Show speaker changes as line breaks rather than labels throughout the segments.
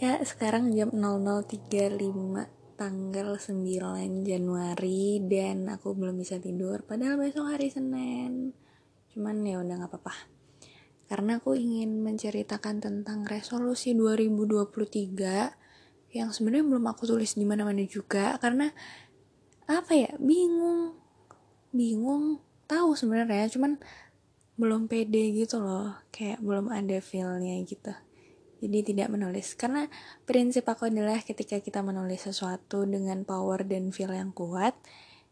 Ya, sekarang jam 00.35 tanggal 9 Januari dan aku belum bisa tidur padahal besok hari Senin. Cuman ya udah nggak apa-apa. Karena aku ingin menceritakan tentang resolusi 2023 yang sebenarnya belum aku tulis di mana-mana juga karena apa ya bingung bingung tahu sebenarnya cuman belum pede gitu loh kayak belum ada feelnya gitu jadi tidak menulis. Karena prinsip aku adalah ketika kita menulis sesuatu dengan power dan feel yang kuat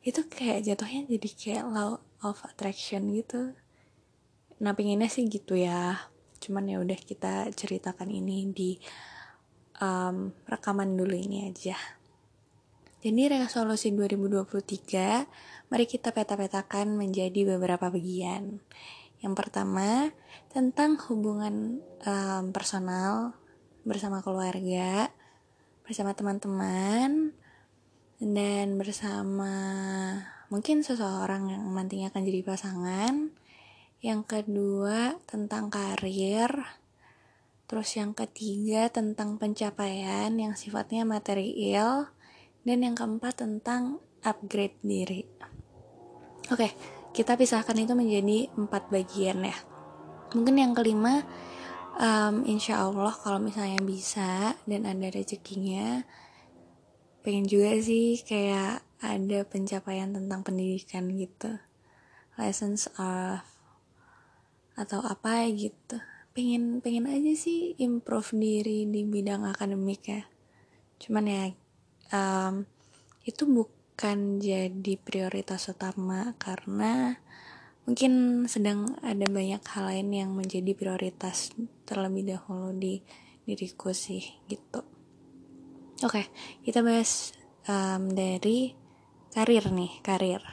itu kayak jatuhnya jadi kayak law of attraction gitu. Nah pinginnya sih gitu ya. Cuman ya udah kita ceritakan ini di um, rekaman dulu ini aja. Jadi resolusi 2023 mari kita peta-petakan menjadi beberapa bagian yang pertama, tentang hubungan um, personal bersama keluarga, bersama teman-teman, dan bersama mungkin seseorang yang nantinya akan jadi pasangan. Yang kedua, tentang karir. Terus yang ketiga, tentang pencapaian yang sifatnya material. Dan yang keempat, tentang upgrade diri. Oke. Okay kita pisahkan itu menjadi empat bagian ya. Mungkin yang kelima um, insya Allah kalau misalnya bisa dan ada rezekinya pengen juga sih kayak ada pencapaian tentang pendidikan gitu. Lessons of atau apa gitu. Pengen pengen aja sih improve diri di bidang akademik ya. Cuman ya um, itu bukan bukan jadi prioritas utama karena mungkin sedang ada banyak hal lain yang menjadi prioritas terlebih dahulu di diriku sih gitu. Oke, kita bahas um, dari karir nih, karir.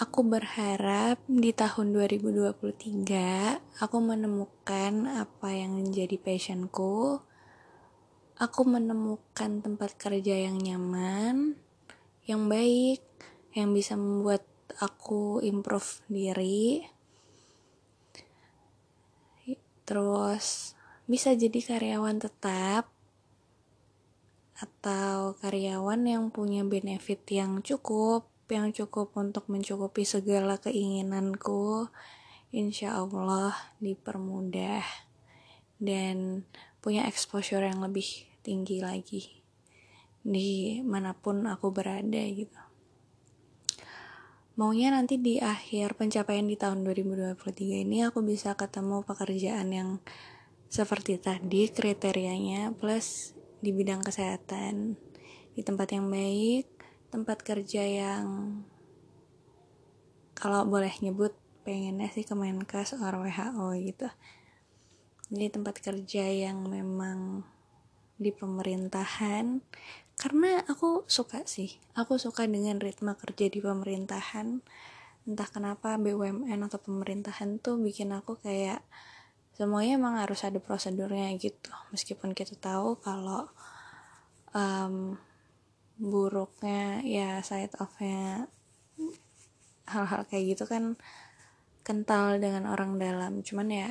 Aku berharap di tahun 2023 aku menemukan apa yang menjadi passionku aku menemukan tempat kerja yang nyaman, yang baik, yang bisa membuat aku improve diri. Terus bisa jadi karyawan tetap atau karyawan yang punya benefit yang cukup, yang cukup untuk mencukupi segala keinginanku. Insya Allah dipermudah dan punya exposure yang lebih tinggi lagi di mana pun aku berada gitu. Maunya nanti di akhir pencapaian di tahun 2023 ini aku bisa ketemu pekerjaan yang seperti tadi kriterianya plus di bidang kesehatan di tempat yang baik tempat kerja yang kalau boleh nyebut pengennya sih Kemenkes or WHO gitu. Jadi tempat kerja yang memang di pemerintahan. Karena aku suka sih aku suka dengan ritme kerja di pemerintahan. Entah kenapa BUMN atau pemerintahan tuh bikin aku kayak semuanya emang harus ada prosedurnya gitu. Meskipun kita tahu kalau um, buruknya ya side offnya hal-hal kayak gitu kan kental dengan orang dalam. Cuman ya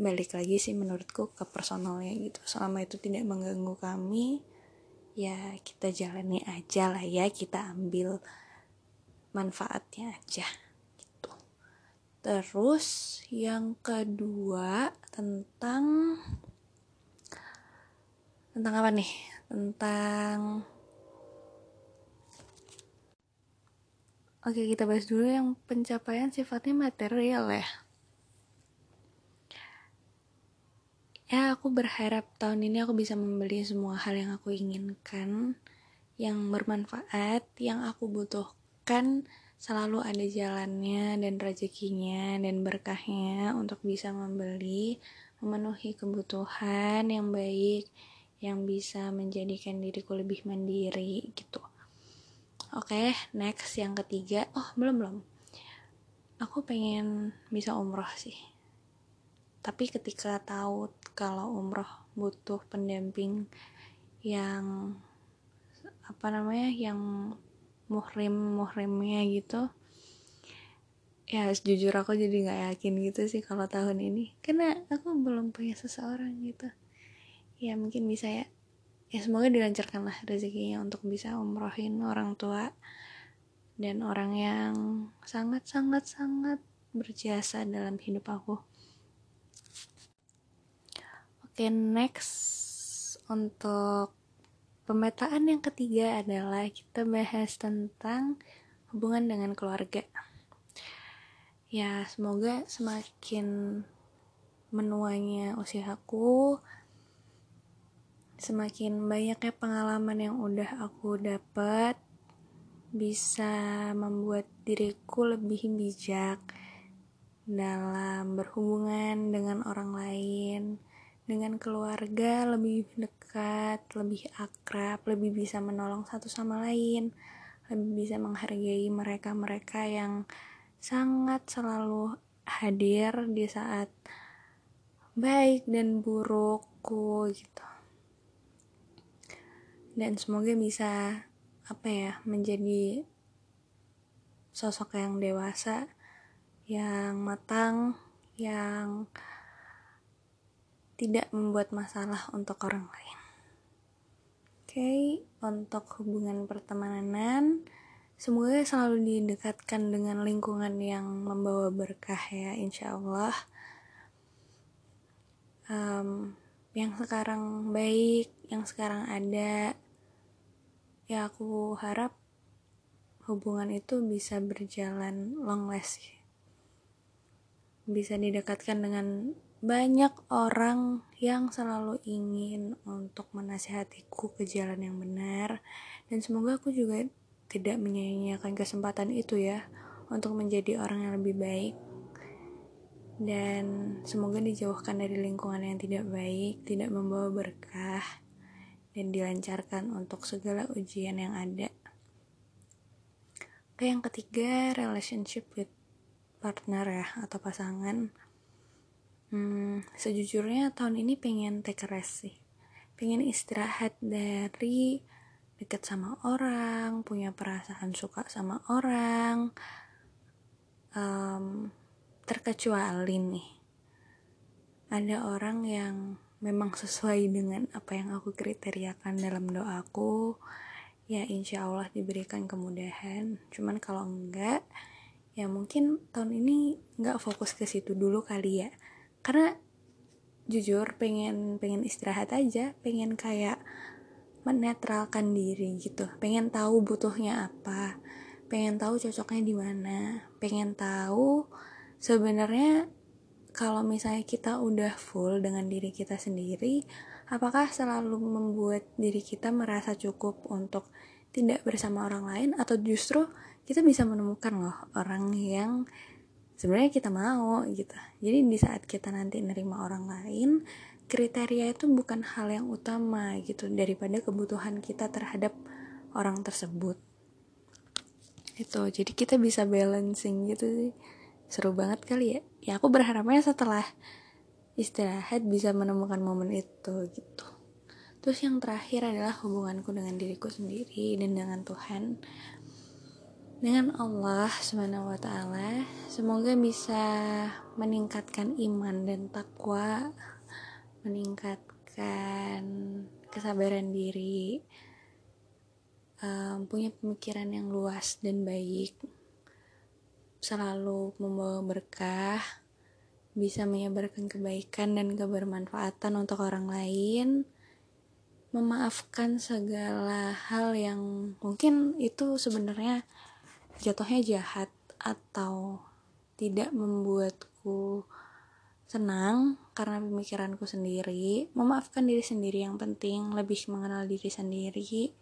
balik lagi sih menurutku ke personalnya gitu. Selama itu tidak mengganggu kami ya kita jalani aja lah ya kita ambil manfaatnya aja gitu. Terus yang kedua tentang tentang apa nih? Tentang Oke kita bahas dulu yang pencapaian sifatnya material ya ya aku berharap tahun ini aku bisa membeli semua hal yang aku inginkan yang bermanfaat yang aku butuhkan selalu ada jalannya dan rezekinya dan berkahnya untuk bisa membeli memenuhi kebutuhan yang baik yang bisa menjadikan diriku lebih mandiri gitu. Oke okay, next yang ketiga. Oh belum belum. Aku pengen bisa umroh sih tapi ketika tahu kalau umroh butuh pendamping yang apa namanya yang muhrim muhrimnya gitu ya jujur aku jadi nggak yakin gitu sih kalau tahun ini. Karena aku belum punya seseorang gitu. Ya mungkin bisa ya. Ya semoga dilancarkan lah rezekinya untuk bisa umrohin orang tua dan orang yang sangat sangat sangat berjasa dalam hidup aku oke next untuk pemetaan yang ketiga adalah kita bahas tentang hubungan dengan keluarga. Ya semoga semakin menuanya usia aku semakin banyaknya pengalaman yang udah aku dapat bisa membuat diriku lebih bijak dalam berhubungan dengan orang lain, dengan keluarga lebih dekat, lebih akrab, lebih bisa menolong satu sama lain, lebih bisa menghargai mereka-mereka yang sangat selalu hadir di saat baik dan burukku gitu. Dan semoga bisa apa ya menjadi sosok yang dewasa yang matang yang tidak membuat masalah untuk orang lain. Oke okay, untuk hubungan pertemanan semoga selalu didekatkan dengan lingkungan yang membawa berkah ya insya Allah. Um, yang sekarang baik yang sekarang ada ya aku harap hubungan itu bisa berjalan long last. Bisa didekatkan dengan banyak orang yang selalu ingin untuk menasehatiku ke jalan yang benar dan semoga aku juga tidak menyia-nyiakan kesempatan itu ya untuk menjadi orang yang lebih baik dan semoga dijauhkan dari lingkungan yang tidak baik, tidak membawa berkah, dan dilancarkan untuk segala ujian yang ada. Oke, yang ketiga, relationship with partner ya, atau pasangan. Hmm, sejujurnya tahun ini pengen take rest sih. Pengen istirahat dari deket sama orang, punya perasaan suka sama orang, um, terkecuali nih ada orang yang memang sesuai dengan apa yang aku kriteriakan dalam doaku ya insya Allah diberikan kemudahan cuman kalau enggak ya mungkin tahun ini enggak fokus ke situ dulu kali ya karena jujur pengen pengen istirahat aja. Pengen kayak menetralkan diri gitu. Pengen tahu butuhnya apa. Pengen tahu cocoknya di mana. Pengen tahu sebenarnya kalau misalnya kita udah full dengan diri kita sendiri, apakah selalu membuat diri kita merasa cukup untuk tidak bersama orang lain? Atau justru kita bisa menemukan loh orang yang sebenarnya kita mau gitu. Jadi di saat kita nanti nerima orang lain, kriteria itu bukan hal yang utama gitu daripada kebutuhan kita terhadap orang tersebut. Itu. Jadi kita bisa balancing gitu sih seru banget kali ya ya aku berharapnya setelah istirahat bisa menemukan momen itu gitu terus yang terakhir adalah hubunganku dengan diriku sendiri dan dengan Tuhan dengan Allah Subhanahu wa taala semoga bisa meningkatkan iman dan takwa meningkatkan kesabaran diri um, punya pemikiran yang luas dan baik selalu membawa berkah, bisa menyebarkan kebaikan dan kebermanfaatan untuk orang lain, memaafkan segala hal yang mungkin itu sebenarnya jatuhnya jahat atau tidak membuatku senang karena pemikiranku sendiri, memaafkan diri sendiri yang penting, lebih mengenal diri sendiri,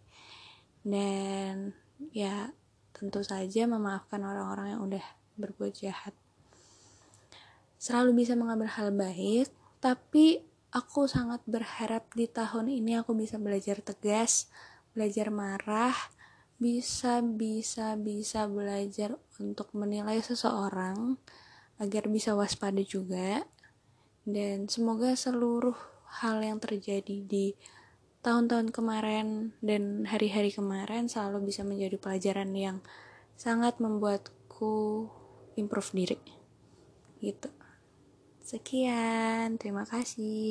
dan ya tentu saja memaafkan orang-orang yang udah berbuat jahat. Selalu bisa mengambil hal baik, tapi aku sangat berharap di tahun ini aku bisa belajar tegas, belajar marah, bisa bisa bisa belajar untuk menilai seseorang agar bisa waspada juga. Dan semoga seluruh hal yang terjadi di tahun-tahun kemarin dan hari-hari kemarin selalu bisa menjadi pelajaran yang sangat membuatku improve diri. Gitu. Sekian terima kasih